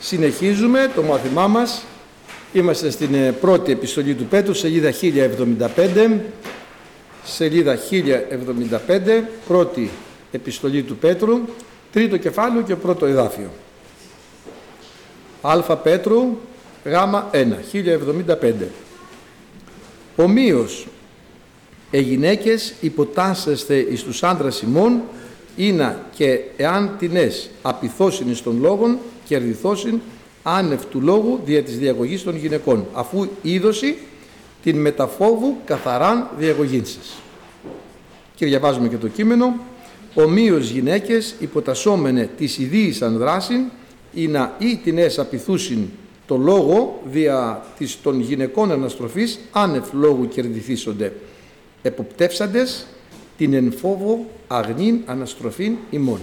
Συνεχίζουμε το μάθημά μας. Είμαστε στην ε, πρώτη επιστολή του Πέτρου, σελίδα 1075. Σελίδα 1075, πρώτη επιστολή του Πέτρου, τρίτο κεφάλαιο και πρώτο εδάφιο. Α Πέτρου, Γ 1, 1075. Ομοίως, οι γυναίκες υποτάσσεστε εις τους άντρας ημών, είναι και εάν τινές απειθώσιν εις των λόγων, κερδιθώσιν άνευ του λόγου δια της διαγωγής των γυναικών, αφού είδωση την μεταφόβου καθαράν διαγωγήν σας. Και διαβάζουμε και το κείμενο. Ομοίως γυναίκες υποτασσόμενε της ιδίησαν δράσιν ή να ή την απειθούσιν το λόγο δια της των γυναικών αναστροφής άνευ λόγου κερδιθήσονται εποπτεύσαντες την εν φόβο αγνήν αναστροφήν ημών.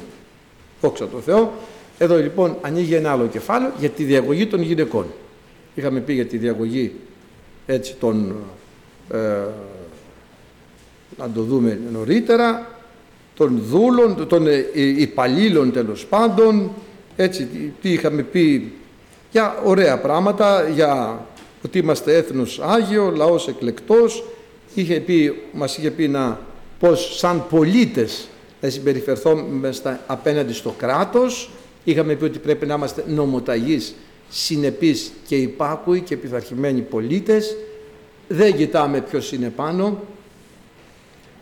Δόξα τω Θεώ. Εδώ λοιπόν ανοίγει ένα άλλο κεφάλαιο για τη διαγωγή των γυναικών. Είχαμε πει για τη διαγωγή έτσι των, ε, να το δούμε νωρίτερα, των δούλων, των ε, υπαλλήλων τέλος πάντων, έτσι τι είχαμε πει για ωραία πράγματα, για ότι είμαστε έθνος Άγιο, λαός εκλεκτός, είχε πει, μας είχε πει να, πως σαν πολίτες να συμπεριφερθούμε απέναντι στο κράτος, είχαμε πει ότι πρέπει να είμαστε νομοταγείς, συνεπείς και υπάκουοι και πειθαρχημένοι πολίτες, δεν κοιτάμε ποιος είναι πάνω,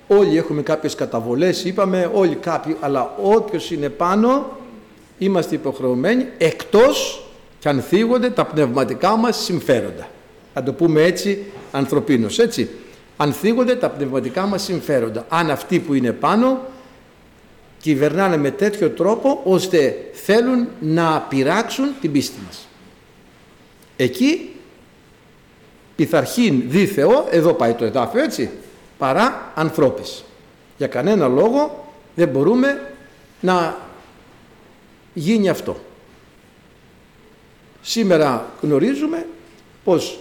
όλοι έχουμε κάποιες καταβολές, είπαμε όλοι κάποιοι, αλλά όποιος είναι πάνω είμαστε υποχρεωμένοι εκτός και αν θίγονται τα πνευματικά μας συμφέροντα. Να το πούμε έτσι ανθρωπίνως, έτσι. Αν θίγονται τα πνευματικά μας συμφέροντα. Αν αυτοί που είναι πάνω κυβερνάνε με τέτοιο τρόπο ώστε θέλουν να πειράξουν την πίστη μας. Εκεί πειθαρχήν δι Θεό, εδώ πάει το εδάφιο έτσι, παρά ανθρώπης. Για κανένα λόγο δεν μπορούμε να γίνει αυτό. Σήμερα γνωρίζουμε πως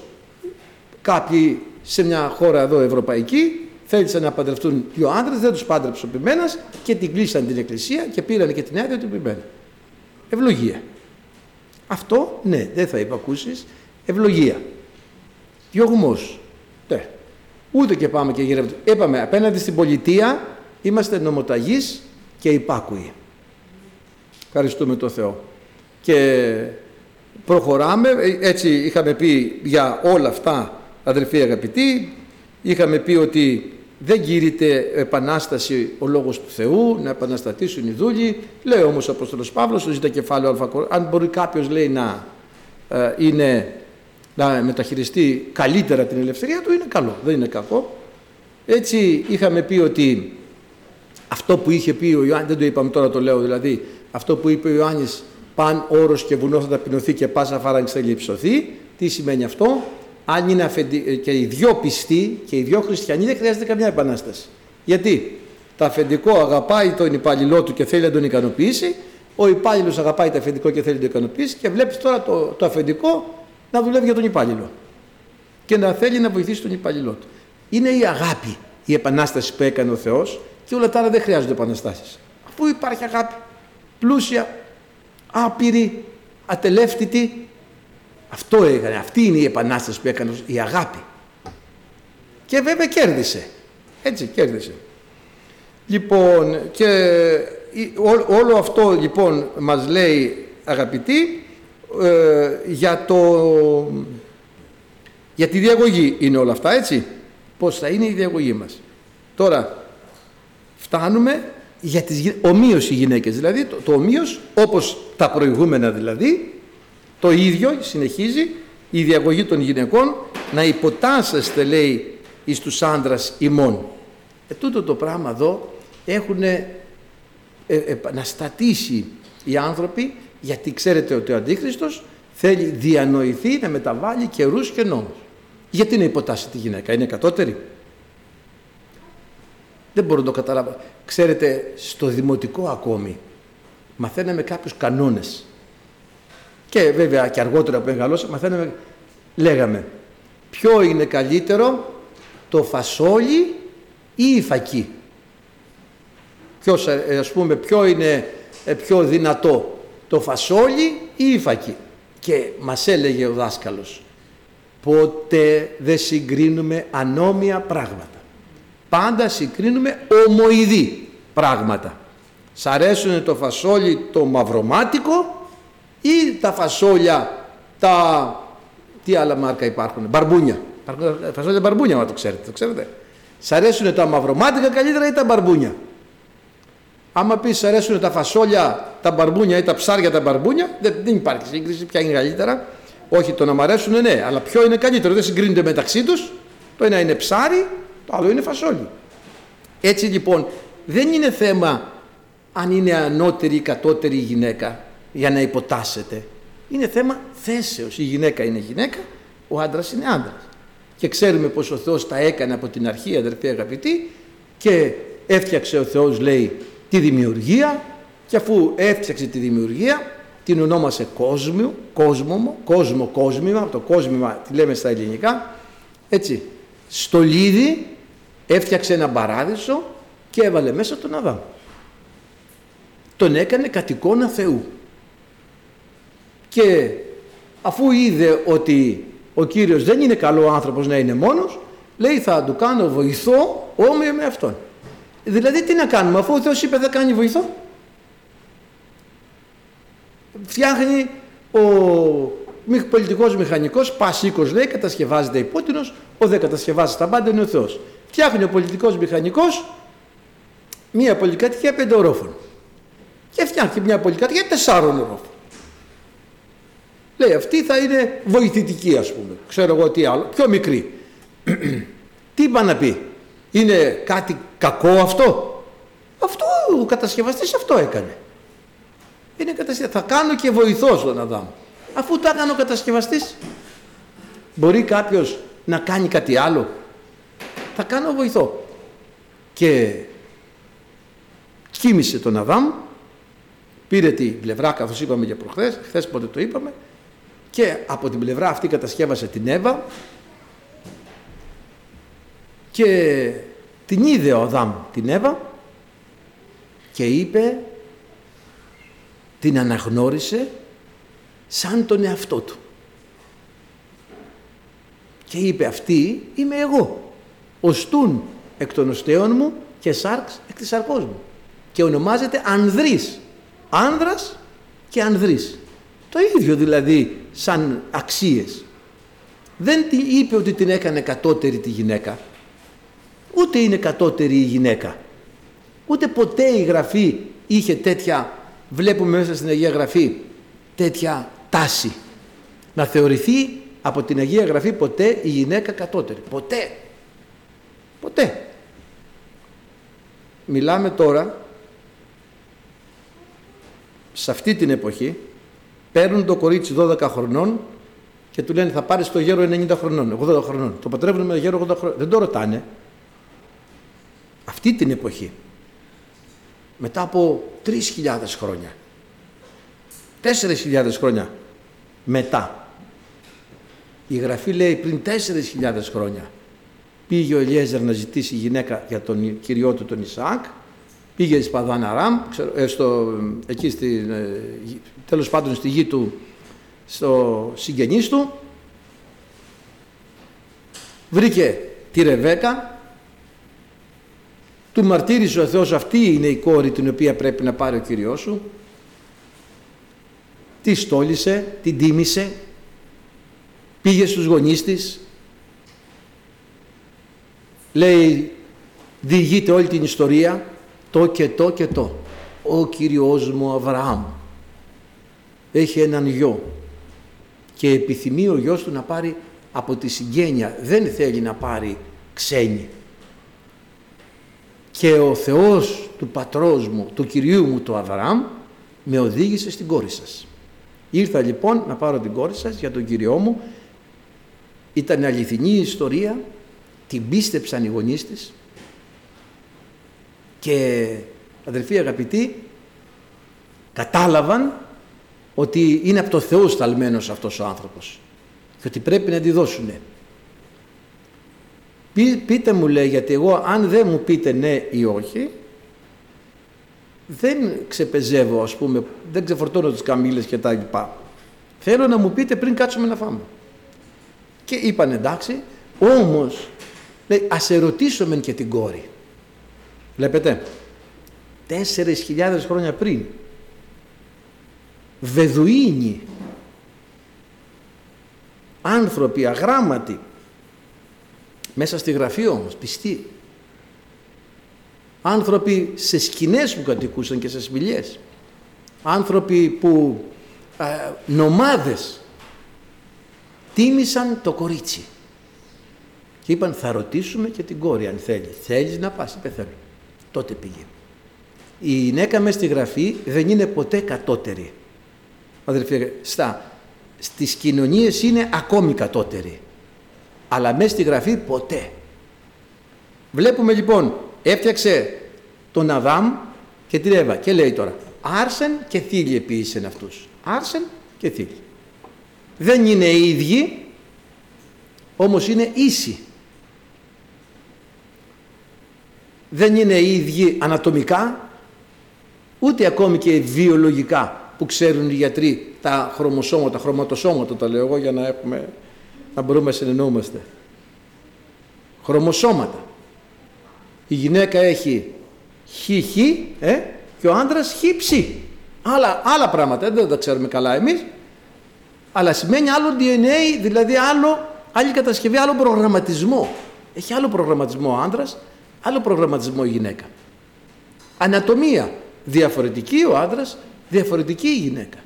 κάποιοι σε μια χώρα εδώ ευρωπαϊκή θέλησαν να παντρευτούν δύο άντρες, δεν τους πάντρεψε ο ποιμένας και την κλείσαν την εκκλησία και πήραν και την άδεια του ποιμένου. Ευλογία. Αυτό, ναι, δεν θα υπακούσεις, ευλογία. Διωγμός. Ναι. Ούτε και πάμε και γύρω. Είπαμε απέναντι στην πολιτεία είμαστε νομοταγείς και υπάκουοι. Ευχαριστούμε τον Θεό. Και προχωράμε, έτσι είχαμε πει για όλα αυτά αδερφοί αγαπητοί, είχαμε πει ότι δεν κηρύττει επανάσταση ο λόγος του Θεού, να επαναστατήσουν οι δούλοι. Λέει όμως ο Απόστολος Παύλος, στο ζητά κεφάλαιο α, αν μπορεί κάποιος λέει να, ε, είναι, να μεταχειριστεί καλύτερα την ελευθερία του, είναι καλό, δεν είναι κακό. Έτσι είχαμε πει ότι αυτό που είχε πει ο Ιωάννης, δεν το είπαμε τώρα το λέω δηλαδή, αυτό που είπε ο Ιωάννης παν όρος και βουνό θα ταπεινωθεί και πάσα φάραγγι θα λειψωθεί. Τι σημαίνει αυτό, αν είναι αφεντι... και οι δυο πιστοί και οι δυο χριστιανοί δεν χρειάζεται καμιά επανάσταση. Γιατί το αφεντικό αγαπάει τον υπαλληλό του και θέλει να τον ικανοποιήσει, ο υπάλληλος αγαπάει το αφεντικό και θέλει να τον ικανοποιήσει και βλέπεις τώρα το, το αφεντικό να δουλεύει για τον υπάλληλο και να θέλει να βοηθήσει τον υπαλληλό του. Είναι η αγάπη η επανάσταση που έκανε ο Θεός και όλα τα άλλα δεν χρειάζονται επαναστάσεις. Αφού υπάρχει αγάπη, πλούσια, άπειρη, ατελεύτητη, αυτό έκανε, αυτή είναι η επανάσταση που έκανε η αγάπη. Και βέβαια κέρδισε. Έτσι κέρδισε. Λοιπόν και όλο αυτό λοιπόν μας λέει αγαπητοί ε, για, το, για τη διαγωγή είναι όλα αυτά έτσι. Πώς θα είναι η διαγωγή μας. Τώρα φτάνουμε για τις ομοίως οι γυναίκες δηλαδή το, το ομοίως όπως τα προηγούμενα δηλαδή το ίδιο συνεχίζει η διαγωγή των γυναικών να υποτάσσεστε λέει εις τους άντρας ημών. Ε, τούτο το πράγμα εδώ έχουν ε, επαναστατήσει οι άνθρωποι γιατί ξέρετε ότι ο Αντίχριστος θέλει διανοηθεί να μεταβάλει καιρούς και νόμους. Γιατί να υποτάσσει τη γυναίκα, είναι κατώτερη; Δεν μπορώ να το καταλάβω. Ξέρετε, στο δημοτικό ακόμη μαθαίναμε κάποιους κανόνες και βέβαια και αργότερα που μεγαλώσα μαθαίναμε, λέγαμε ποιο είναι καλύτερο το φασόλι ή η φακή; Ποιος, ε, ας πούμε ποιο είναι ε, πιο δυνατό το φασόλι ή η φακή; Και μας έλεγε ο δάσκαλος, ποτέ δεν συγκρίνουμε ανώμια πράγματα. Πάντα συγκρίνουμε ομοειδή πράγματα. Σ' αρέσουν το φασόλι το μαυρομάτικο ή τα φασόλια τα... Τι άλλα μάρκα υπάρχουν, μπαρμπούνια. Φασόλια μπαρμπούνια, μα το ξέρετε, το ξέρετε. Σ' αρέσουν τα μαυρομάτικα καλύτερα ή τα μπαρμπούνια; Άμα πεις σ' αρέσουν τα φασόλια, τα μπαρμπούνια ή τα ψάρια τα μπαρμπούνια, δεν, δεν υπάρχει σύγκριση, ποια είναι καλύτερα. Όχι, το να μ' αρέσουν ναι, αλλά ποιο είναι καλύτερο. Δεν συγκρίνονται μεταξύ τους. Το ένα είναι ψάρι, το άλλο είναι φασόλι. Έτσι λοιπόν, δεν είναι θέμα αν είναι ανώτερη ή κατώτερη η γυναίκα για να υποτάσσεται. Είναι θέμα θέσεως. Η γυναίκα είναι γυναίκα, ο άντρας είναι άντρας. Και ξέρουμε πως ο Θεός τα έκανε από την αρχή αδερφοί αγαπητοί και έφτιαξε ο Θεός λέει τη δημιουργία και αφού έφτιαξε τη δημιουργία την ονόμασε κόσμο, κόσμο, κόσμο, κόσμημα, το κόσμημα τη λέμε στα ελληνικά, έτσι, στολίδι έφτιαξε ένα παράδεισο και έβαλε μέσα τον Αδάμ. Τον έκανε κατ' εικόνα Θεού. Και αφού είδε ότι ο Κύριος δεν είναι καλό άνθρωπος να είναι μόνος, λέει θα του κάνω βοηθό όμοιο με αυτόν. Δηλαδή τι να κάνουμε αφού ο Θεός είπε θα κάνει βοηθό. Φτιάχνει ο πολιτικός μηχανικός, πασίκος λέει, κατασκευάζεται υπότινος, ο δε κατασκευάζει τα πάντα είναι ο Θεός. Φτιάχνει ο πολιτικός μηχανικός μία πολυκατοικία πέντε ορόφων. Και φτιάχνει μια πολυκατοικία τεσσάρων ορόφων. Λέει αυτή θα είναι βοηθητική ας πούμε. Ξέρω εγώ τι άλλο. Πιο μικρή. τι είπα να πει. Είναι κάτι κακό αυτό; Αυτό ο κατασκευαστής αυτό έκανε. Είναι Θα κάνω και βοηθό στον Αδάμ. Αφού το έκανε ο κατασκευαστής. Μπορεί κάποιος να κάνει κάτι άλλο; Θα κάνω βοηθό. Και κοίμησε τον Αδάμ, πήρε την πλευρά καθώς είπαμε και προχθές, χθες πότε το είπαμε, και από την πλευρά αυτή κατασκεύασε την Εύα και την είδε ο Αδάμ την Εύα και είπε, την αναγνώρισε σαν τον εαυτό του. Και είπε αυτή είμαι εγώ, οστούν εκ των οστέων μου και σάρξ εκ της σαρκός μου. Και ονομάζεται ανδρής, άνδρας και ανδρής. Το ίδιο δηλαδή σαν αξίες. Δεν είπε ότι την έκανε κατώτερη τη γυναίκα. Ούτε είναι κατώτερη η γυναίκα. Ούτε ποτέ η Γραφή είχε τέτοια, βλέπουμε μέσα στην Αγία Γραφή, τέτοια τάση. Να θεωρηθεί από την Αγία Γραφή ποτέ η γυναίκα κατώτερη. Ποτέ. Ποτέ. Μιλάμε τώρα σε αυτή την εποχή παίρνουν το κορίτσι 12 χρονών και του λένε θα πάρεις το γέρο 90 χρονών, 80 χρονών. Το πατρεύουν με γέρο 80 χρονών. Δεν το ρωτάνε. Αυτή την εποχή. Μετά από 3.000 χρόνια. 4.000 χρόνια μετά. Η Γραφή λέει πριν 4.000 χρόνια πήγε ο Ελιέζερ να ζητήσει γυναίκα για τον κυριό του τον Ισαάκ πήγε στη Παδάνα Ραμ, ε, στο, εκεί στη, ε, τέλος πάντων στη γη του, στο συγγενής του, βρήκε τη Ρεβέκα, του μαρτύρησε ο Θεός αυτή είναι η κόρη την οποία πρέπει να πάρει ο Κύριός σου, τη στόλισε, την τίμησε, πήγε στους γονείς της, λέει διηγείται όλη την ιστορία το και το και το. Ο Κύριος μου Αβραάμ έχει έναν γιο και επιθυμεί ο γιος του να πάρει από τη συγγένεια. Δεν θέλει να πάρει ξένη. Και ο Θεός του πατρός μου, του Κυρίου μου του Αβραάμ, με οδήγησε στην κόρη σας. Ήρθα λοιπόν να πάρω την κόρη σας για τον Κυριό μου. Ήταν αληθινή η ιστορία, την πίστεψαν οι γονείς της, και αδελφοί αγαπητοί κατάλαβαν ότι είναι από το Θεό σταλμένος αυτός ο άνθρωπος και ότι πρέπει να τη δώσουνε. πείτε μου λέει γιατί εγώ αν δεν μου πείτε ναι ή όχι δεν ξεπεζεύω ας πούμε, δεν ξεφορτώνω τις καμήλες και τα λοιπά. Θέλω να μου πείτε πριν κάτσουμε να φάμε. Και είπαν εντάξει, όμως λέει ας ερωτήσουμε και την κόρη. Βλέπετε, τέσσερις χιλιάδες χρόνια πριν, Βεδουίνοι, άνθρωποι αγράμματοι, μέσα στη γραφή όμως, πιστοί, άνθρωποι σε σκηνές που κατοικούσαν και σε σπηλιές, άνθρωποι που ε, νομάδες τίμησαν το κορίτσι. Και είπαν θα ρωτήσουμε και την κόρη αν θέλει. Θέλεις να πας, είπε θέλω. Τότε πήγε. Η γυναίκα μέσα στη γραφή δεν είναι ποτέ κατώτερη. Αδελφοί, στα, στις κοινωνίες είναι ακόμη κατώτερη. Αλλά μέσα στη γραφή ποτέ. Βλέπουμε λοιπόν, έφτιαξε τον Αδάμ και την Εύα και λέει τώρα άρσεν και θήλοι επίησεν αυτούς. Άρσεν και θήλοι. Δεν είναι ίδιοι, όμως είναι ίσοι. Δεν είναι ίδιοι ανατομικά, ούτε ακόμη και βιολογικά που ξέρουν οι γιατροί τα χρωμοσώματα, χρωματοσώματα τα λέω εγώ για να, έχουμε, να μπορούμε να συνεννοούμαστε. Χρωμοσώματα. Η γυναίκα έχει χ, ε, και ο άντρας χ, Άλλα, άλλα πράγματα, δεν τα ξέρουμε καλά εμείς, αλλά σημαίνει άλλο DNA, δηλαδή άλλο, άλλη κατασκευή, άλλο προγραμματισμό. Έχει άλλο προγραμματισμό ο άντρας, άλλο προγραμματισμό η γυναίκα. Ανατομία διαφορετική ο άντρας, διαφορετική η γυναίκα.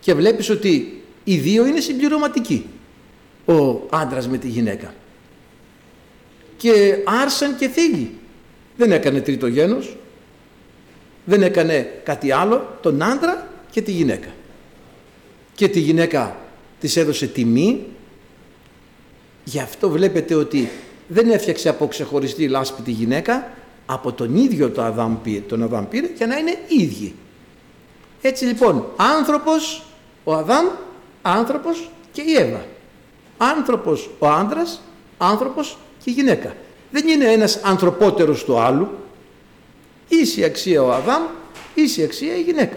Και βλέπεις ότι οι δύο είναι συμπληρωματικοί, ο άντρας με τη γυναίκα. Και άρσαν και θύλοι. Δεν έκανε τρίτο γένος, δεν έκανε κάτι άλλο, τον άντρα και τη γυναίκα. Και τη γυναίκα της έδωσε τιμή, γι' αυτό βλέπετε ότι δεν έφτιαξε από ξεχωριστή λάσπη τη γυναίκα, από τον ίδιο το Αδάμ, τον Αδάμ πήρε για να είναι ίδιοι. Έτσι λοιπόν, άνθρωπος, ο Αδάμ, άνθρωπος και η Εύα. Άνθρωπος ο άντρας, άνθρωπος και η γυναίκα. Δεν είναι ένας ανθρωπότερος του άλλου, ίση αξία ο Αδάμ, ίση αξία η γυναίκα.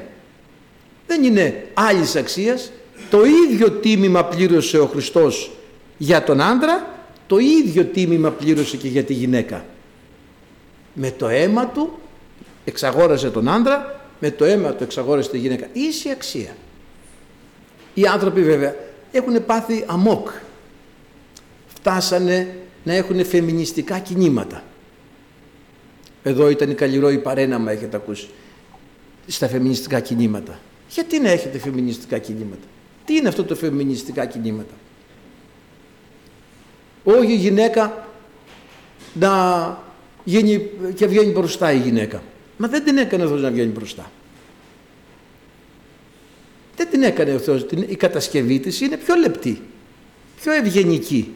Δεν είναι άλλης αξίας, το ίδιο τίμημα πλήρωσε ο Χριστός για τον άντρα το ίδιο τίμημα πλήρωσε και για τη γυναίκα. Με το αίμα του εξαγόρασε τον άντρα, με το αίμα του εξαγόρασε τη γυναίκα. Ίση αξία. Οι άνθρωποι βέβαια έχουν πάθει αμόκ. Φτάσανε να έχουν φεμινιστικά κινήματα. Εδώ ήταν η Καλλιρόη Παρέναμα, έχετε ακούσει, στα φεμινιστικά κινήματα. Γιατί να έχετε φεμινιστικά κινήματα; Τι είναι αυτό το φεμινιστικά κινήματα; Όχι η γυναίκα να γίνει και βγαίνει μπροστά η γυναίκα. Μα δεν την έκανε ο Θεός να βγαίνει μπροστά. Δεν την έκανε ο Θεός. Η κατασκευή της είναι πιο λεπτή, πιο ευγενική,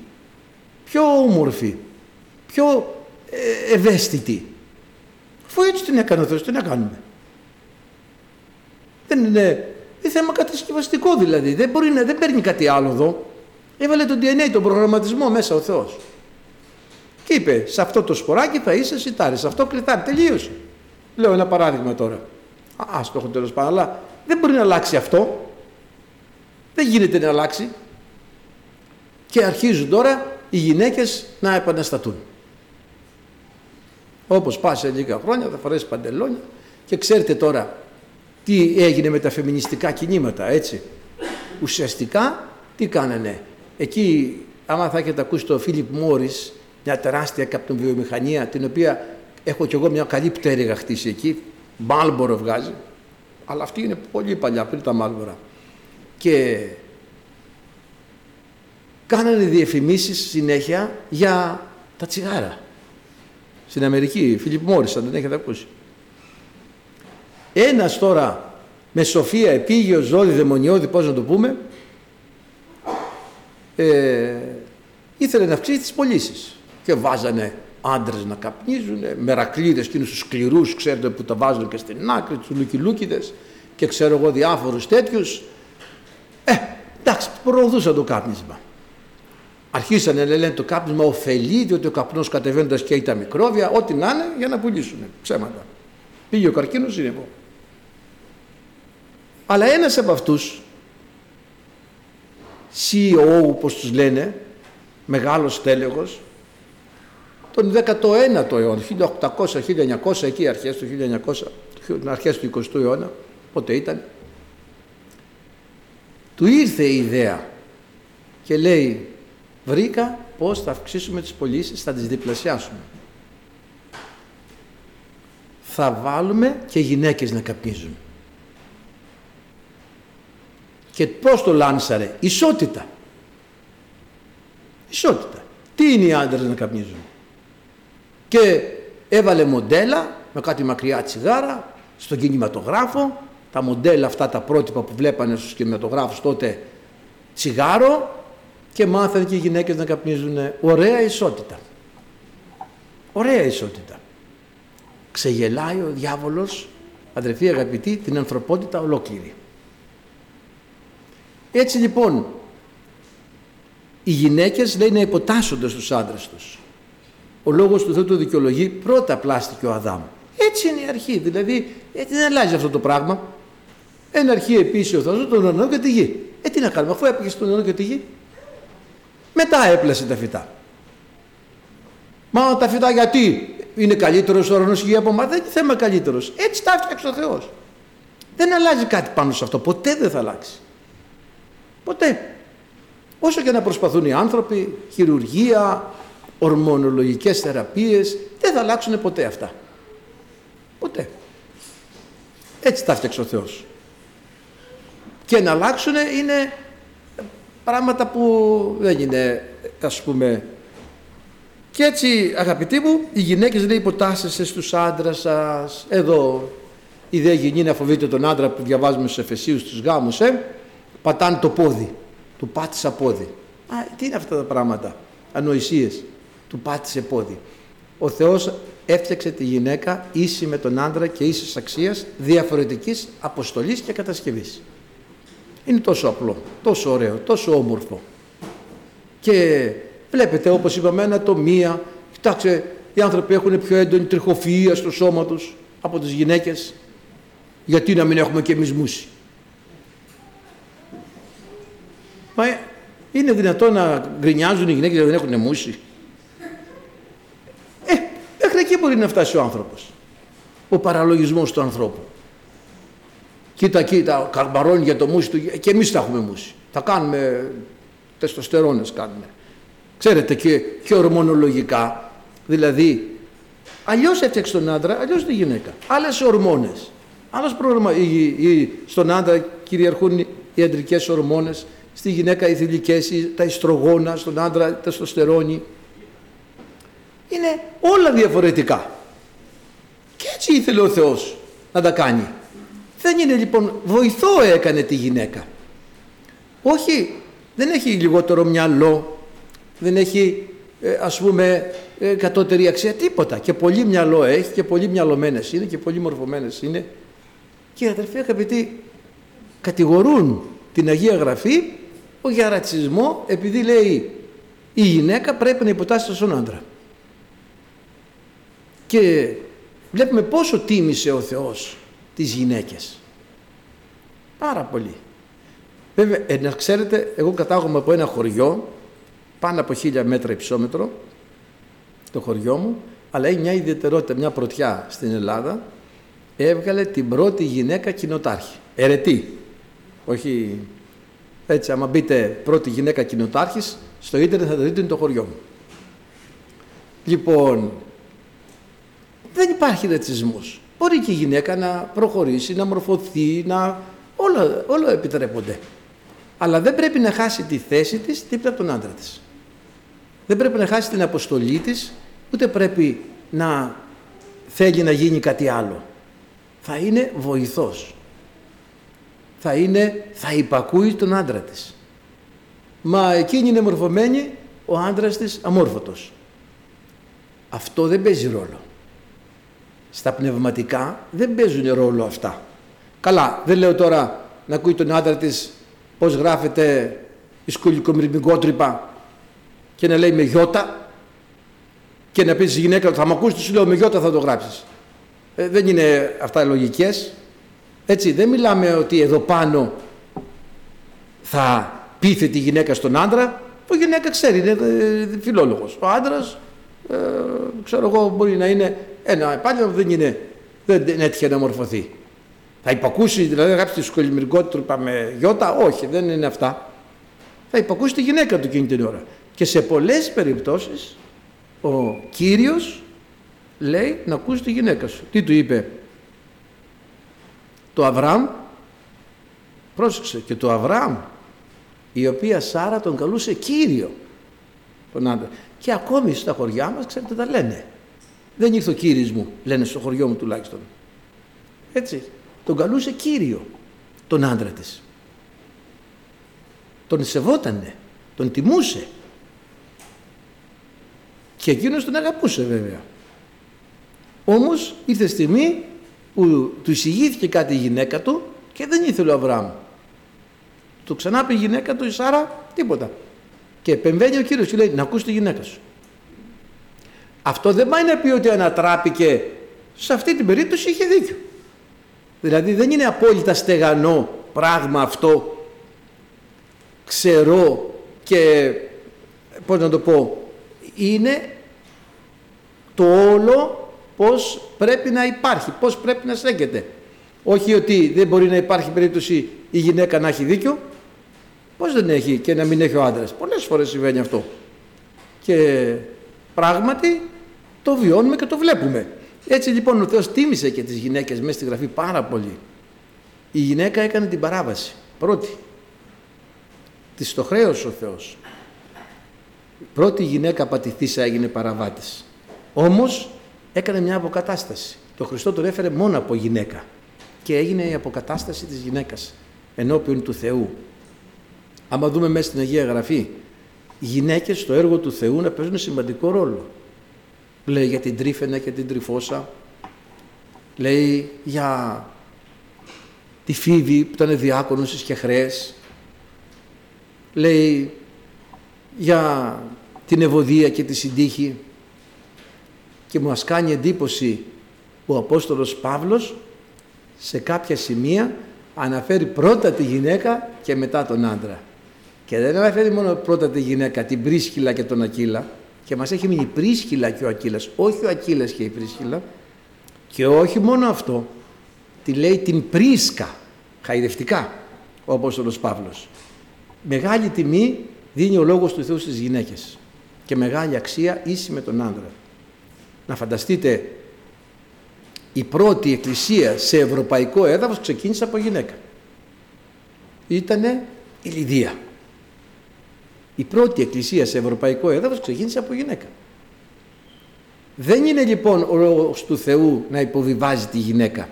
πιο όμορφη, πιο ε, ευαίσθητη. Αφού έτσι την έκανε ο Θεός, τι να κάνουμε. Δεν είναι, είναι θέμα κατασκευαστικό δηλαδή. Δεν, μπορεί να, δεν παίρνει κάτι άλλο εδώ. Έβαλε τον DNA, τον προγραμματισμό μέσα ο Θεός. Και είπε, σε αυτό το σποράκι θα είσαι σιτάρι, σε αυτό κλειτάρι. Τελείωσε. Λέω ένα παράδειγμα τώρα. Α, το έχω τέλος πάντων, αλλά δεν μπορεί να αλλάξει αυτό. Δεν γίνεται να αλλάξει. Και αρχίζουν τώρα οι γυναίκες να επαναστατούν. Όπως πας σε λίγα χρόνια θα φορέσεις παντελόνια και ξέρετε τώρα τι έγινε με τα φεμινιστικά κινήματα, έτσι. Ουσιαστικά τι κάνανε. Εκεί, άμα θα έχετε ακούσει το Φίλιπ Μόρις, μια τεράστια καπνοβιομηχανία, την οποία έχω κι εγώ μια καλή πτέρυγα χτίσει εκεί, Μάλμπορο βγάζει, αλλά αυτή είναι πολύ παλιά, πριν τα Μάλμπορα. Και κάνανε διαφημίσεις συνέχεια για τα τσιγάρα. Στην Αμερική, Φίλιπ Μόρις, αν δεν έχετε ακούσει. Ένας τώρα με σοφία, επίγειο, ζώδη, δαιμονιώδη, πώς να το πούμε, ε, ήθελε να αυξήσει τις πωλήσεις. Και βάζανε άντρες να καπνίζουν, μερακλείδες εκείνους τους σκληρούς, ξέρετε που τα βάζουν και στην άκρη, τους λουκιλούκιδες και ξέρω εγώ διάφορους τέτοιους. Ε, εντάξει, προωθούσαν το κάπνισμα. Αρχίσανε να λένε το κάπνισμα ωφελεί, διότι ο καπνός κατεβαίνοντας καίει τα μικρόβια, ό,τι να είναι για να πουλήσουν. Ψέματα. Πήγε ο καρκίνος, είναι εγώ. Αλλά ένας από αυτούς CEO όπως τους λένε, μεγάλος τέλεγος, τον 19ο αιώνα, 1800-1900, εκεί αρχές του 1900, αρχές του 20ου αιώνα, πότε ήταν, του ήρθε η ιδέα και λέει βρήκα πώς θα αυξήσουμε τις πωλήσεις, θα τις διπλασιάσουμε. Θα βάλουμε και γυναίκες να καπνίζουν. Και πώς το λάνσαρε, ισότητα. Ισότητα. Τι είναι οι άντρες να καπνίζουν; Και έβαλε μοντέλα με κάτι μακριά τσιγάρα στον κινηματογράφο τα μοντέλα αυτά τα πρότυπα που βλέπανε στους κινηματογράφους τότε τσιγάρο και μάθανε και οι γυναίκες να καπνίζουν ωραία ισότητα. Ωραία ισότητα. Ξεγελάει ο διάβολος, αδερφοί αγαπητοί, την ανθρωπότητα ολόκληρη. Έτσι λοιπόν, οι γυναίκες λέει να υποτάσσονται στους άντρες τους. Ο λόγος του Θεού το δικαιολογεί πρώτα πλάστηκε ο Αδάμ. Έτσι είναι η αρχή, δηλαδή έτσι δεν αλλάζει αυτό το πράγμα. Εν αρχή επίσης ο Θεός τον ουρανό και τη γη. Ε, τι να κάνουμε, αφού έπιασε τον ουρανό και τη γη. Μετά έπλασε τα φυτά. Μα τα φυτά γιατί είναι καλύτερος ο ουρανός και η γη από εμάς; Δεν είναι θέμα καλύτερος. Έτσι τα έφτιαξε ο Θεός. Δεν αλλάζει κάτι πάνω σε αυτό. Ποτέ δεν θα αλλάξει. Ποτέ. Όσο και να προσπαθούν οι άνθρωποι, χειρουργία, ορμονολογικές θεραπείες, δεν θα αλλάξουν ποτέ αυτά. Ποτέ. Έτσι τα έφτιαξε ο Θεός και να αλλάξουν είναι πράγματα που δεν είναι ας πούμε και έτσι αγαπητοί μου οι γυναίκες λέει υποτάσσεστε στους άντρας σας εδώ η δε γυνή να φοβείται τον άντρα που διαβάζουμε στους Εφεσίους στους γάμους ε; Πατάνε το πόδι του πάτησα πόδι Α, τι είναι αυτά τα πράγματα; Ανοησίες του πάτησε πόδι ο Θεός έφτιαξε τη γυναίκα ίση με τον άντρα και ίσης αξίας διαφορετικής αποστολής και κατασκευής είναι τόσο απλό, τόσο ωραίο, τόσο όμορφο. Και βλέπετε όπως είπαμε ανατομία, κοιτάξτε οι άνθρωποι έχουν πιο έντονη τριχοφυΐα στο σώμα τους από τις γυναίκες. Γιατί να μην έχουμε και εμείς μουσι; Μα ε, είναι δυνατόν να γκρινιάζουν οι γυναίκες γιατί δεν έχουν μουσι. Ε, μέχρι εκεί μπορεί να φτάσει ο άνθρωπος. Ο παραλογισμός του ανθρώπου. Κοίτα, κοίτα, καρμπαρώνει για το μουσι του και εμείς θα έχουμε μουσι. Θα κάνουμε τεστοστερόνες κάνουμε. Ξέρετε και, και ορμονολογικά, δηλαδή αλλιώς έφτιαξε τον άντρα, αλλιώς τη γυναίκα. Άλλες ορμόνες. Άλλος πρόγραμμα, ή, ή, στον άντρα κυριαρχούν οι αντρικές ορμόνες, στη γυναίκα οι θηλυκές, τα ιστρογόνα, στον άντρα τα τεστοστερόνη. Είναι όλα διαφορετικά. Και έτσι ήθελε ο Θεός να τα κάνει. Δεν είναι λοιπόν βοηθό έκανε τη γυναίκα. Όχι, δεν έχει λιγότερο μυαλό, δεν έχει ε, ας πούμε ε, κατώτερη αξία τίποτα. Και πολύ μυαλό έχει και πολύ μυαλωμένες είναι και πολύ μορφωμένες είναι. Και αδερφοί αγαπητοί κατηγορούν την Αγία Γραφή για ρατσισμό επειδή λέει η γυναίκα πρέπει να υποτάσσεται στον άντρα. Και βλέπουμε πόσο τίμησε ο Θεός τις γυναίκες. Πάρα πολύ. Βέβαια, ε, να ξέρετε, εγώ κατάγομαι από ένα χωριό, πάνω από χίλια μέτρα υψόμετρο, το χωριό μου, αλλά έχει μια ιδιαιτερότητα, μια πρωτιά στην Ελλάδα, έβγαλε την πρώτη γυναίκα κοινοτάρχη. Ερετή. Όχι έτσι, άμα μπείτε πρώτη γυναίκα κοινοτάρχης, στο ίντερνετ θα το δείτε είναι το χωριό μου. Λοιπόν, δεν υπάρχει ρατσισμός. Μπορεί και η γυναίκα να προχωρήσει, να μορφωθεί, να... Όλα, όλα επιτρέπονται. Αλλά δεν πρέπει να χάσει τη θέση της δίπλα από τον άντρα της. Δεν πρέπει να χάσει την αποστολή της, ούτε πρέπει να θέλει να γίνει κάτι άλλο. Θα είναι βοηθός. Θα είναι, θα υπακούει τον άντρα της. Μα εκείνη είναι μορφωμένη, ο άντρας της αμόρφωτος. Αυτό δεν παίζει ρόλο στα πνευματικά δεν παίζουν ρόλο αυτά. Καλά, δεν λέω τώρα να ακούει τον άντρα της πώς γράφεται η σκουλικομυρμικότρυπα και να λέει με γιώτα και να πεις στη γυναίκα θα μου ακούσει σου λέω με γιώτα θα το γράψεις. Ε, δεν είναι αυτά λογικές. Έτσι, δεν μιλάμε ότι εδώ πάνω θα πείθει τη γυναίκα στον άντρα, που η γυναίκα ξέρει, είναι ε, φιλόλογος. Ο άντρας, ε, ξέρω εγώ, μπορεί να είναι ένα επάγγελμα που δεν, είναι, δεν έτυχε να μορφωθεί. Θα υπακούσει, δηλαδή να γράψει τη σκολυμυρικότητα με γιώτα, όχι, δεν είναι αυτά. Θα υπακούσει τη γυναίκα του εκείνη την ώρα. Και σε πολλές περιπτώσεις ο Κύριος λέει να ακούσει τη γυναίκα σου. Τι του είπε; Το Αβραάμ, πρόσεξε και το Αβραάμ η οποία Σάρα τον καλούσε Κύριο τον άντρα. Και ακόμη στα χωριά μας ξέρετε τα λένε. Δεν ήρθε ο Κύριος μου, λένε στο χωριό μου τουλάχιστον. Έτσι, τον καλούσε Κύριο τον άντρα της. Τον σεβότανε, τον τιμούσε. Και εκείνος τον αγαπούσε βέβαια. Όμως ήρθε στιγμή που του εισηγήθηκε κάτι η γυναίκα του και δεν ήθελε ο Αβραάμ. Του ξανά πει η γυναίκα του η Σάρα τίποτα. Και επεμβαίνει ο Κύριος και λέει να ακούσει τη γυναίκα σου. Αυτό δεν πάει να πει ότι ανατράπηκε σε αυτή την περίπτωση είχε δίκιο. Δηλαδή δεν είναι απόλυτα στεγανό πράγμα αυτό ξερό και πώς να το πω είναι το όλο πώς πρέπει να υπάρχει, πώς πρέπει να στέκεται. Όχι ότι δεν μπορεί να υπάρχει περίπτωση η γυναίκα να έχει δίκιο, πώς δεν έχει και να μην έχει ο άντρας. Πολλές φορές συμβαίνει αυτό. Και πράγματι το βιώνουμε και το βλέπουμε. Έτσι λοιπόν ο Θεός τίμησε και τις γυναίκες μέσα στη Γραφή πάρα πολύ. Η γυναίκα έκανε την παράβαση, πρώτη. Της το χρέωσε ο Θεός. Η πρώτη γυναίκα πατηθήσα έγινε παραβάτης. Όμως έκανε μια αποκατάσταση. Το Χριστό τον έφερε μόνο από γυναίκα. Και έγινε η αποκατάσταση της γυναίκας ενώπιον του Θεού. Άμα δούμε μέσα στην Αγία Γραφή, οι γυναίκες στο έργο του Θεού να παίζουν σημαντικό ρόλο. Λέει για την Τρίφαινα και την Τριφώσα. Λέει για τη Φίβη που ήταν διάκονος στις Κεχρές. Λέει για την Ευωδία και τη Συντύχη και μας κάνει εντύπωση ο Απόστολος Παύλος σε κάποια σημεία αναφέρει πρώτα τη γυναίκα και μετά τον άντρα. Και δεν αναφέρει μόνο πρώτα τη γυναίκα, την Πρίσχυλα και τον Ακύλα και μας έχει μείνει η Πρίσχυλα και ο Ακύλας, όχι ο Ακύλας και η Πρίσχυλα και όχι μόνο αυτό, τη λέει την Πρίσκα, χαϊδευτικά ο Απόστολος Παύλος. Μεγάλη τιμή δίνει ο Λόγος του Θεού στις γυναίκες και μεγάλη αξία ίση με τον άντρα. Να φανταστείτε η πρώτη εκκλησία σε ευρωπαϊκό έδαφος ξεκίνησε από γυναίκα. Ήτανε η Λιδία. Η πρώτη εκκλησία σε ευρωπαϊκό έδαφος ξεκίνησε από γυναίκα. Δεν είναι λοιπόν ο λόγος του Θεού να υποβιβάζει τη γυναίκα.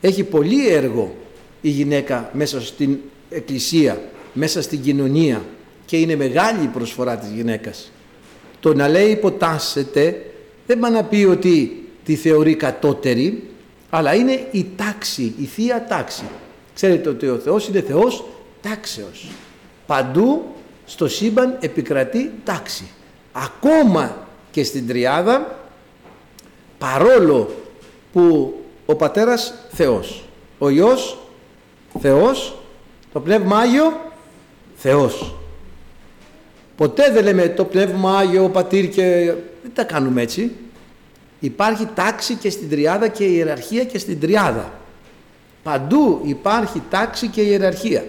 Έχει πολύ έργο η γυναίκα μέσα στην εκκλησία, μέσα στην κοινωνία και είναι μεγάλη η προσφορά της γυναίκας. Το να λέει υποτάσσεται δεν πάει να πει ότι τη θεωρεί κατώτερη, αλλά είναι η τάξη, η θεία τάξη. Ξέρετε ότι ο Θεός είναι Θεός τάξεως. Παντού στο σύμπαν επικρατεί τάξη. Ακόμα και στην Τριάδα, παρόλο που ο Πατέρας Θεός, ο Υιός Θεός, το Πνεύμα Άγιο Θεός. Ποτέ δεν λέμε το Πνεύμα Άγιο, ο Πατήρ και δεν τα κάνουμε έτσι. Υπάρχει τάξη και στην τριάδα και ιεραρχία και στην τριάδα. Παντού υπάρχει τάξη και ιεραρχία.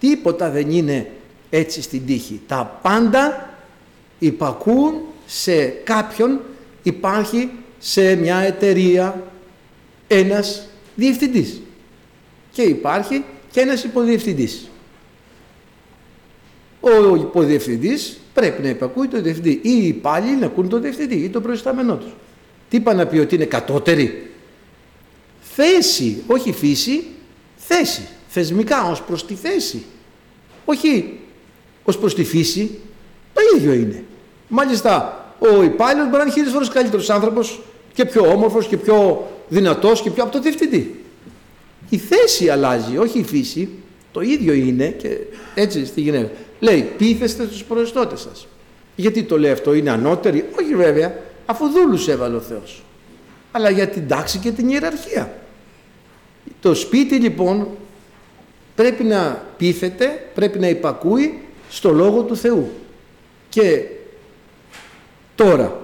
Τίποτα δεν είναι έτσι στην τύχη. Τα πάντα υπακούν σε κάποιον, υπάρχει σε μια εταιρεία ένας διευθυντής και υπάρχει και ένας υποδιευθυντής. Ο υποδιευθυντής πρέπει να υπακούει τον διευθυντή ή οι υπάλληλοι να ακούν τον διευθυντή ή τον προϊστάμενό τους. Τι είπα να πει ότι είναι κατώτερη; Θέση, όχι φύση, θέση. Θεσμικά ως προς τη θέση. Όχι ως προς τη φύση, το ίδιο είναι. Μάλιστα, ο υπάλληλος μπορεί να είναι χίλιες φορές καλύτερος άνθρωπος και πιο όμορφος και πιο δυνατός και πιο από το διευθυντή. Η θέση αλλάζει, όχι η φύση. Το ίδιο είναι και έτσι στη γυναίκα. Λέει, πείθεστε στους προεστώτες σας. Γιατί το λέει αυτό, είναι ανώτεροι. Όχι βέβαια, αφού δούλους έβαλε ο Θεός. Αλλά για την τάξη και την ιεραρχία. Το σπίτι λοιπόν πρέπει να πείθεται, πρέπει να υπακούει στο Λόγο του Θεού. Και τώρα,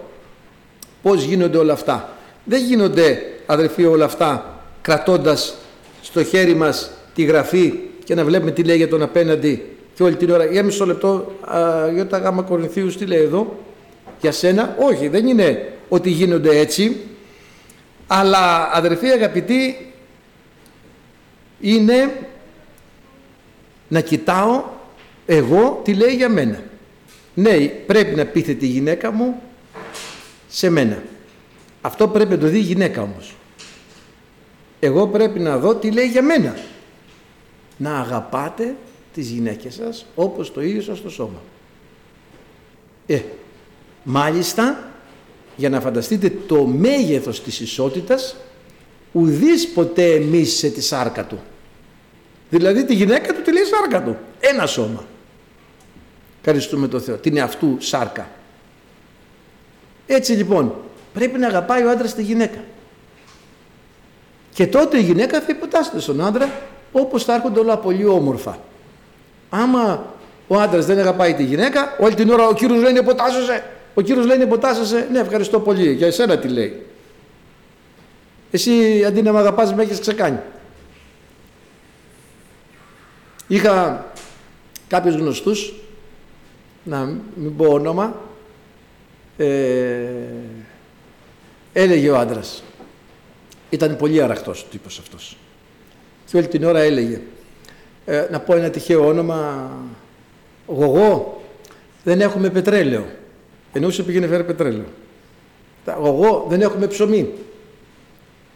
πώς γίνονται όλα αυτά. Δεν γίνονται, αδερφοί, όλα αυτά κρατώντας στο χέρι μας τη γραφή και να βλέπουμε τι λέει για τον απέναντι και όλη την ώρα. Για μισό λεπτό, για τα γάμα Κορινθίους τι λέει εδώ, για σένα. Όχι, δεν είναι ότι γίνονται έτσι. Αλλά αδερφοί αγαπητοί, είναι να κοιτάω εγώ τι λέει για μένα. Ναι, πρέπει να πείθεται η γυναίκα μου σε μένα. Αυτό πρέπει να το δει η γυναίκα όμως. Εγώ πρέπει να δω τι λέει για μένα. Να αγαπάτε τις γυναίκες σας όπως το ίδιο σας το σώμα. Ε, μάλιστα για να φανταστείτε το μέγεθος της ισότητας ουδής ποτέ εμείς σε τη σάρκα του. Δηλαδή τη γυναίκα του τη λέει σάρκα του. Ένα σώμα. Ευχαριστούμε τον Θεό. Την εαυτού σάρκα. Έτσι λοιπόν πρέπει να αγαπάει ο άντρας τη γυναίκα. Και τότε η γυναίκα θα υποτάσσεται στον άντρα όπως θα έρχονται όλα πολύ όμορφα. Άμα ο άντρας δεν αγαπάει τη γυναίκα, όλη την ώρα ο κύριος λένε υποτάσσεσαι, ο κύριος λένε υποτάσσεσαι, ναι ευχαριστώ πολύ, για εσένα τι λέει. Εσύ αντί να με αγαπάς με έχεις ξεκάνει. Είχα κάποιους γνωστούς, να μην πω όνομα, ε, έλεγε ο άντρας. Ήταν πολύ αραχτός ο τύπος αυτός. Και όλη την ώρα έλεγε, ε, να πω ένα τυχαίο όνομα, γογό, δεν έχουμε πετρέλαιο. Εννοούσε πήγαινε φέρε πετρέλαιο. Γογό, δεν έχουμε ψωμί.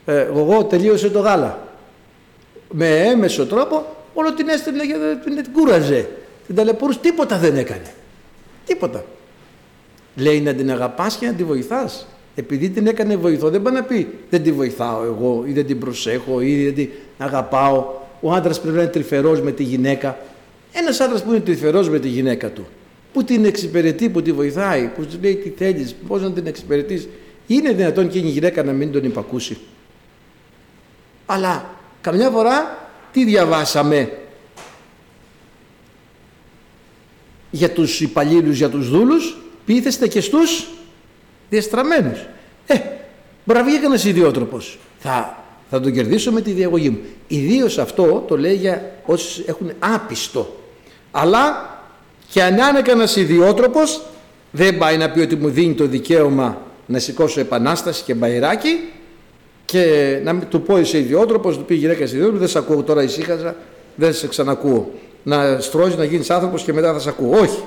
Ε, γογό, τελείωσε το γάλα. Με έμμεσο τρόπο, όλο την έστειλε και την κούραζε. Την ταλαιπωρούσε, τίποτα δεν έκανε. Τίποτα. Λέει να την αγαπάς και να τη βοηθάς. Επειδή την έκανε βοηθό, δεν πάει να πει δεν τη βοηθάω εγώ ή δεν την προσέχω ή δεν την αγαπάω. Ο άντρας πρέπει να είναι τρυφερός με τη γυναίκα. Ένας άντρας που είναι τρυφερός με τη γυναίκα του, που την εξυπηρετεί, που τη βοηθάει, που του λέει τι θέλεις, πώς να την εξυπηρετείς, είναι δυνατόν και η γυναίκα να μην τον υπακούσει. Αλλά καμιά φορά τι διαβάσαμε; Για τους υπαλλήλους, για τους δούλους, πείθεστε και στους διαστραμμένους. Ε, μπορεί να βγει κανένας ιδιότροπος. Θα, θα τον κερδίσω με τη διαγωγή μου. Ιδίως αυτό το λέει για όσοι έχουν άπιστο. Αλλά και αν είναι κανένας ιδιότροπος, δεν πάει να πει ότι μου δίνει το δικαίωμα να σηκώσω επανάσταση και μπαϊράκι και να του πω είσαι ιδιότροπος, του πει η γυναίκα είσαι ιδιότροπος, δεν σε ακούω τώρα ησύχαζα, δεν σε ξανακούω να στρώσεις να γίνεις άνθρωπος και μετά θα σε ακούω. Όχι.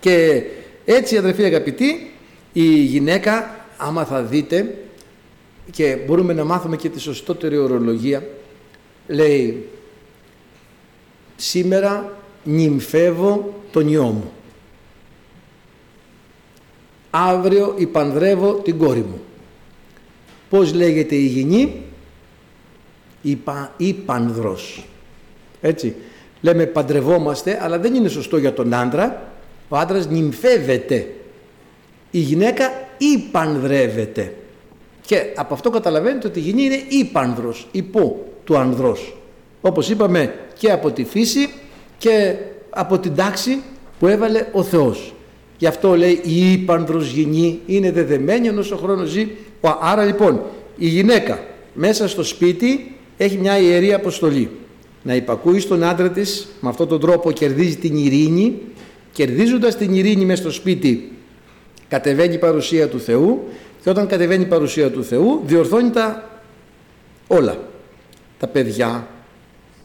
Και έτσι αδερφοί αγαπητοί, η γυναίκα, άμα θα δείτε, και μπορούμε να μάθουμε και τη σωστότερη ορολογία, λέει σήμερα νυμφεύω τον ιό μου. Αύριο υπανδρεύω την κόρη μου. Πώς λέγεται η γυνή, Υπα, υπανδρός. Έτσι. Λέμε παντρευόμαστε, αλλά δεν είναι σωστό για τον άντρα. Ο άντρας νυμφεύεται. Η γυναίκα υπανδρεύεται. Και από αυτό καταλαβαίνετε ότι η γυνή είναι ύπανδρος, υπό του ανδρός. Όπως είπαμε και από τη φύση και από την τάξη που έβαλε ο Θεός. Γι' αυτό λέει η ύπανδρος γυνή είναι δεδεμένη όσο χρόνος ζει. Άρα λοιπόν η γυναίκα μέσα στο σπίτι έχει μια ιερή αποστολή να υπακούει στον άντρα της, με αυτόν τον τρόπο κερδίζει την ειρήνη, κερδίζοντας την ειρήνη μέσα στο σπίτι κατεβαίνει η παρουσία του Θεού και όταν κατεβαίνει η παρουσία του Θεού διορθώνει τα όλα. Τα παιδιά,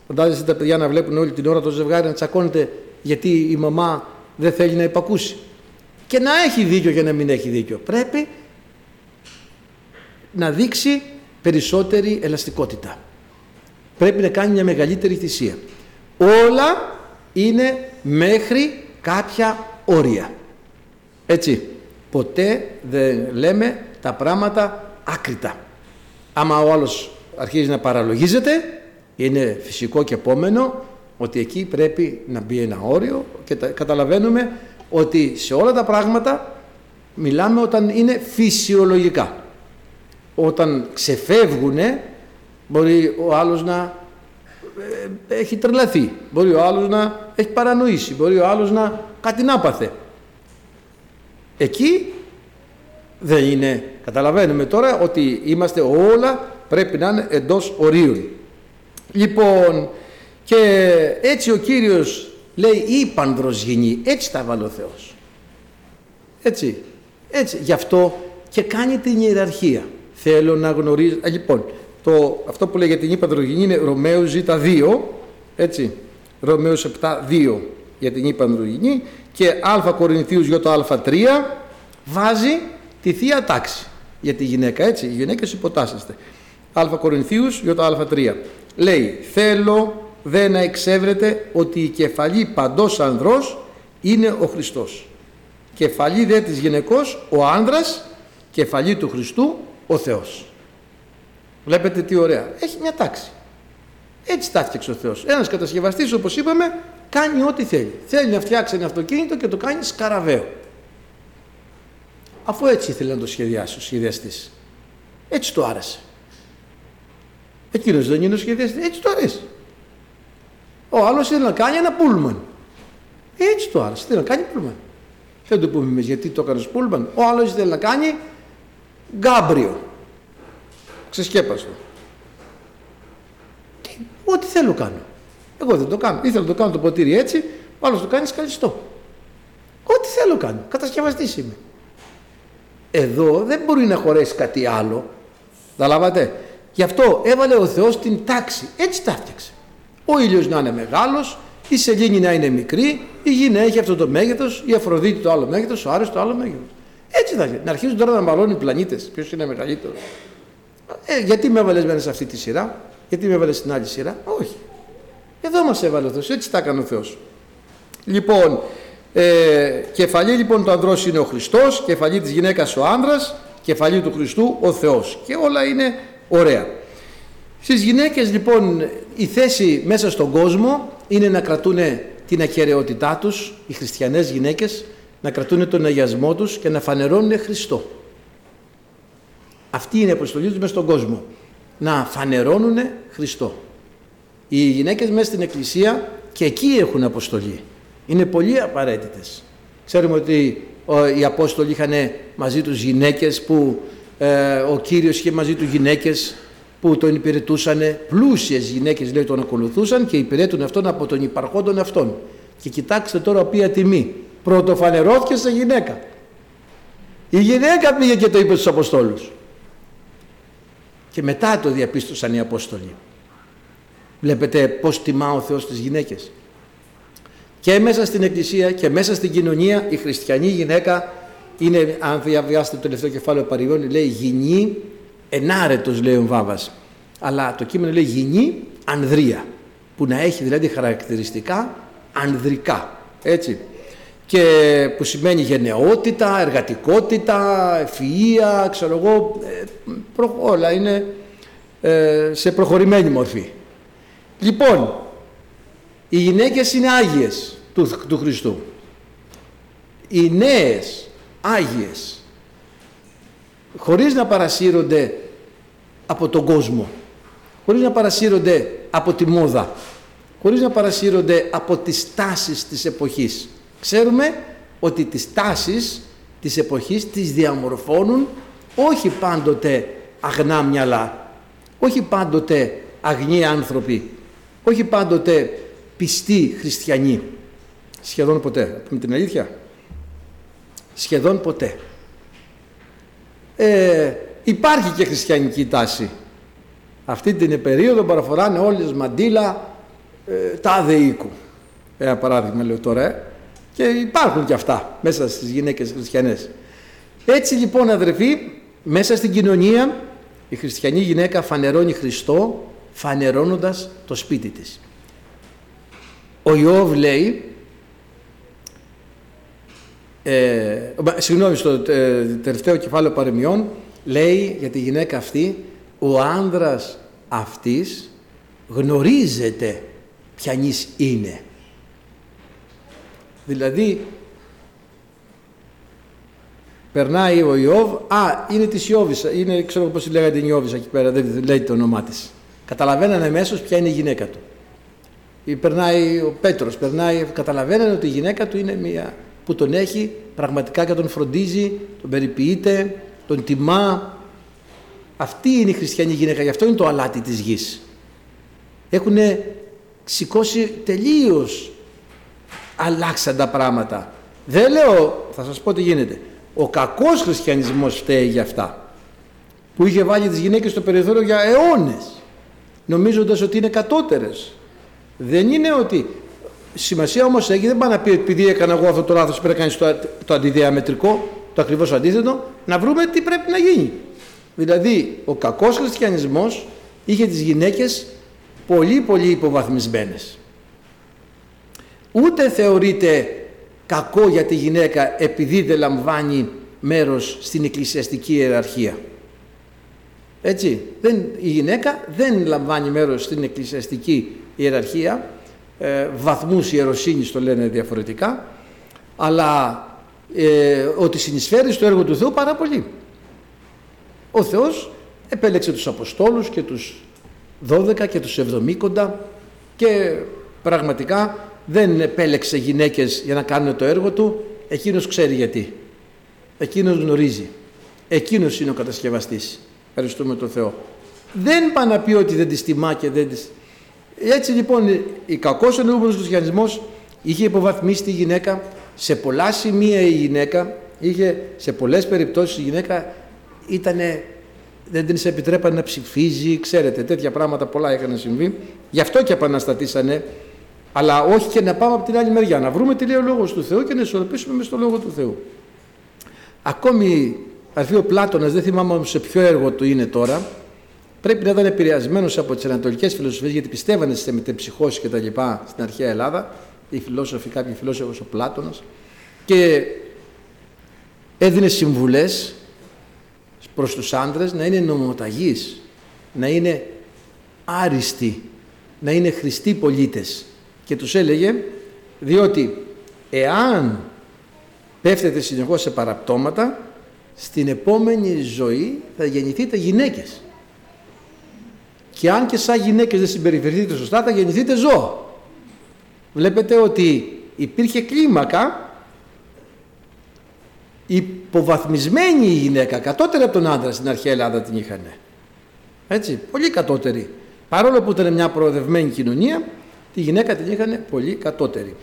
φαντάζεστε τα παιδιά να βλέπουν όλη την ώρα το ζευγάρι να τσακώνεται γιατί η μαμά δεν θέλει να υπακούσει. Και να έχει δίκιο και να μην έχει δίκιο. Πρέπει να δείξει περισσότερη ελαστικότητα πρέπει να κάνει μια μεγαλύτερη θυσία. Όλα είναι μέχρι κάποια όρια. Έτσι, ποτέ δεν λέμε τα πράγματα άκρητα. Άμα ο άλλος αρχίζει να παραλογίζεται, είναι φυσικό και επόμενο ότι εκεί πρέπει να μπει ένα όριο και καταλαβαίνουμε ότι σε όλα τα πράγματα μιλάμε όταν είναι φυσιολογικά. Όταν ξεφεύγουν μπορεί ο άλλος να ε, έχει τρελαθεί. Μπορεί ο άλλος να έχει παρανοήσει. Μπορεί ο άλλος να κάτι να πάθε. Εκεί δεν είναι. Καταλαβαίνουμε τώρα ότι είμαστε όλα πρέπει να είναι εντός ορίων. Λοιπόν, και έτσι ο Κύριος λέει ύπανδρος γινή, έτσι τα βάλει ο Θεός. Έτσι, έτσι, γι' αυτό και κάνει την ιεραρχία. Θέλω να γνωρίζω, α, λοιπόν, το, αυτό που λέει για την ύπανδρο γινή είναι Ρωμαίους Ζ2, έτσι, Ρωμαίους 7, 2 για την ύπανδρο γινή και Α Κορινθίους Ι Α3 βάζει τη Θεία Τάξη για τη γυναίκα, έτσι, οι γυναίκες υποτάσσεστε. Α Κορινθίους Ι Α3 λέει θέλω δεν να εξέβρετε ότι η κεφαλή παντός ανδρός είναι ο Χριστός. Κεφαλή δε της γυναικός ο άνδρας, κεφαλή του Χριστού ο Θεός. Βλέπετε τι ωραία. Έχει μια τάξη. Έτσι τα ο Θεός. Ένας κατασκευαστής όπως είπαμε κάνει ό,τι θέλει. Θέλει να φτιάξει ένα αυτοκίνητο και το κάνει σκαραβαίο. Αφού έτσι ήθελε να το σχεδιάσει ο σχεδιαστής. Έτσι το άρεσε. Εκείνος δεν είναι ο σχεδιαστής. Έτσι το αρέσει. Ο άλλος θέλει να κάνει ένα πούλμαν. Έτσι το άρεσε. Θέλει να κάνει πούλμαν. Δεν το πούμε εμείς γιατί το έκανε πούλμαν. Ο άλλος θέλει να κάνει γκάμπριο. Ξεσκέπαστο. Τι, ό,τι θέλω κάνω. Εγώ δεν το κάνω. Ήθελα να το κάνω το ποτήρι έτσι, ο άλλος το κάνει σκαλιστό. Ό,τι θέλω κάνω. Κατασκευαστής είμαι. Εδώ δεν μπορεί να χωρέσει κάτι άλλο. Τα λάβατε; Γι' αυτό έβαλε ο Θεός την τάξη. Έτσι τα έφτιαξε. Ο ήλιος να είναι μεγάλος, η σελήνη να είναι μικρή, η γη να έχει αυτό το μέγεθος, η Αφροδίτη το άλλο μέγεθος, ο Άρης το άλλο μέγεθος. Έτσι θα γίνει. Να αρχίζουν τώρα να μαλώνουν οι πλανήτες. Ποιος είναι μεγαλύτερος; Ε, γιατί με έβαλες μέσα σε αυτή τη σειρά, γιατί με έβαλες στην άλλη σειρά; Όχι. Εδώ μας έβαλε ο Θεός. Έτσι τα έκανε ο Θεός. Λοιπόν, ε, κεφαλή λοιπόν του ανδρός είναι ο Χριστός, κεφαλή της γυναίκας ο άνδρας, κεφαλή του Χριστού ο Θεός. Και όλα είναι ωραία. Στις γυναίκες λοιπόν η θέση μέσα στον κόσμο είναι να κρατούν την ακαιρεότητά τους, οι χριστιανές γυναίκες, να κρατούν τον αγιασμό τους και να φανερώνουν Χριστό. Αυτή είναι η αποστολή τους μέσα στον κόσμο. Να φανερώνουν Χριστό. Οι γυναίκες μέσα στην εκκλησία και εκεί έχουν αποστολή. Είναι πολύ απαραίτητες. Ξέρουμε ότι οι Απόστολοι είχαν μαζί τους γυναίκες που ε, ο Κύριος είχε μαζί του γυναίκες που τον υπηρετούσαν, πλούσιες γυναίκες λέει τον ακολουθούσαν και υπηρέτουν αυτόν από τον υπαρχόντον αυτόν. Και κοιτάξτε τώρα ποια τιμή. Πρωτοφανερώθηκες σε γυναίκα. Η γυναίκα πήγε και το είπε στους Αποστόλους. Και μετά το διαπίστωσαν οι Απόστολοι. Βλέπετε πώς τιμά ο Θεός τις γυναίκες. Και μέσα στην Εκκλησία και μέσα στην κοινωνία η χριστιανή γυναίκα είναι, αν διαβιάσετε το τελευταίο κεφάλαιο Παριών, λέει γυνή ενάρετος λέει ο Βάβας. Αλλά το κείμενο λέει γυνή ανδρεία, που να έχει δηλαδή χαρακτηριστικά ανδρικά. Έτσι. Και που σημαίνει γενναιότητα, εργατικότητα, ευφυΐα, ξέρω εγώ, ε, όλα είναι ε, σε προχωρημένη μορφή. Λοιπόν, οι γυναίκες είναι άγιες του, του Χριστού. Οι νέες άγιες. Χωρίς να παρασύρονται από τον κόσμο, χωρίς να παρασύρονται από τη μόδα, χωρίς να παρασύρονται από τις τάσεις της εποχής. Ξέρουμε ότι τις τάσεις της εποχής τις διαμορφώνουν όχι πάντοτε αγνά μυαλά, όχι πάντοτε αγνοί άνθρωποι, όχι πάντοτε πιστοί χριστιανοί. Σχεδόν ποτέ. Με την αλήθεια. Σχεδόν ποτέ ε, υπάρχει και χριστιανική τάση. Αυτή την περίοδο παραφοράνε όλες μαντήλα ε, τάδε οίκου. Ένα παράδειγμα λέω τώρα. Ε. Και υπάρχουν και αυτά μέσα στις γυναίκες χριστιανές. Έτσι λοιπόν αδερφοί, μέσα στην κοινωνία η χριστιανή γυναίκα φανερώνει Χριστό φανερώνοντας το σπίτι της. Ο Ιώβ λέει ε, συγγνώμη, στο ε, τελευταίο κεφάλαιο παρεμιών λέει για τη γυναίκα αυτή ο άνδρας αυτής γνωρίζεται ποιανής είναι. Δηλαδή περνάει ο Ιώβ, α, είναι της Ιώβης, είναι, ξέρω πώς λέγανε την Ιώβης εκεί πέρα, δεν λέει το όνομά της. Καταλαβαίνανε αμέσως ποια είναι η γυναίκα του. Περνάει ο Πέτρος, περνάει, καταλαβαίνουν ότι η γυναίκα του είναι μια που τον έχει πραγματικά και τον φροντίζει, τον περιποιείται, τον τιμά. Αυτή είναι η χριστιανή γυναίκα, γι' αυτό είναι το αλάτι της γης. Έχουν σηκώσει τελείως αλλάξαν πράγματα. Δεν λέω, θα σας πω τι γίνεται. Ο κακός χριστιανισμός φταίει για αυτά. Που είχε βάλει τις γυναίκες στο περιθώριο για αιώνες. Νομίζοντας ότι είναι κατώτερες. Δεν είναι ότι... Σημασία όμως έχει, δεν πάει να πει επειδή έκανα εγώ αυτό το λάθος πρέπει να κάνεις το, το αντιδιαμετρικό, το ακριβώς αντίθετο, να βρούμε τι πρέπει να γίνει. Δηλαδή, ο κακός χριστιανισμός είχε τις γυναίκες πολύ πολύ υποβαθμισμένες. Ούτε θεωρείται κακό για τη γυναίκα επειδή δεν λαμβάνει μέρος στην εκκλησιαστική ιεραρχία. Έτσι, δεν, η γυναίκα δεν λαμβάνει μέρος στην εκκλησιαστική ιεραρχία, ε, βαθμούς ιεροσύνης το λένε διαφορετικά, αλλά ε, ότι συνεισφέρει στο έργο του Θεού πάρα πολύ. Ο Θεός επέλεξε τους Αποστόλους και τους 12 και τους 70 και πραγματικά δεν επέλεξε γυναίκες για να κάνουν το έργο του, εκείνος ξέρει γιατί. Εκείνος γνωρίζει. Εκείνος είναι ο κατασκευαστής. Ευχαριστούμε τον Θεό. Δεν πάει να πει ότι δεν τη τιμά και δεν τη. Έτσι λοιπόν η κακός εννοούμενος χριστιανισμός είχε υποβαθμίσει τη γυναίκα σε πολλά σημεία η γυναίκα είχε σε πολλές περιπτώσεις η γυναίκα ήτανε δεν την επιτρέπανε να ψηφίζει, ξέρετε, τέτοια πράγματα πολλά είχαν συμβεί. Γι' αυτό και επαναστατήσανε αλλά όχι και να πάμε από την άλλη μεριά, να βρούμε τι λέει ο Λόγος του Θεού και να ισορροπήσουμε με στο Λόγο του Θεού. Ακόμη, αρθεί ο Πλάτωνας, δεν θυμάμαι σε ποιο έργο του είναι τώρα, πρέπει να ήταν επηρεασμένος από τις ανατολικές φιλοσοφίες, γιατί πιστεύανε σε μετεψυχώσεις και τα λοιπά στην αρχαία Ελλάδα, οι φιλόσοφοι, κάποιοι φιλόσοφοι ο Πλάτωνας, και έδινε συμβουλές προς τους άντρες να είναι νομοταγείς, να είναι άριστοι, να είναι χρηστοί πολίτες. Και τους έλεγε διότι εάν πέφτετε συνεχώς σε παραπτώματα στην επόμενη ζωή θα γεννηθείτε γυναίκες και αν και σαν γυναίκες δεν συμπεριφερθείτε σωστά θα γεννηθείτε ζώα. Βλέπετε ότι υπήρχε κλίμακα υποβαθμισμένη η γυναίκα κατώτερη από τον άντρα στην αρχαία Ελλάδα την είχαν έτσι πολύ κατώτερη. Παρόλο που ήταν μια προοδευμένη κοινωνία Τη γυναίκα την είχαν πολύ κατώτερη.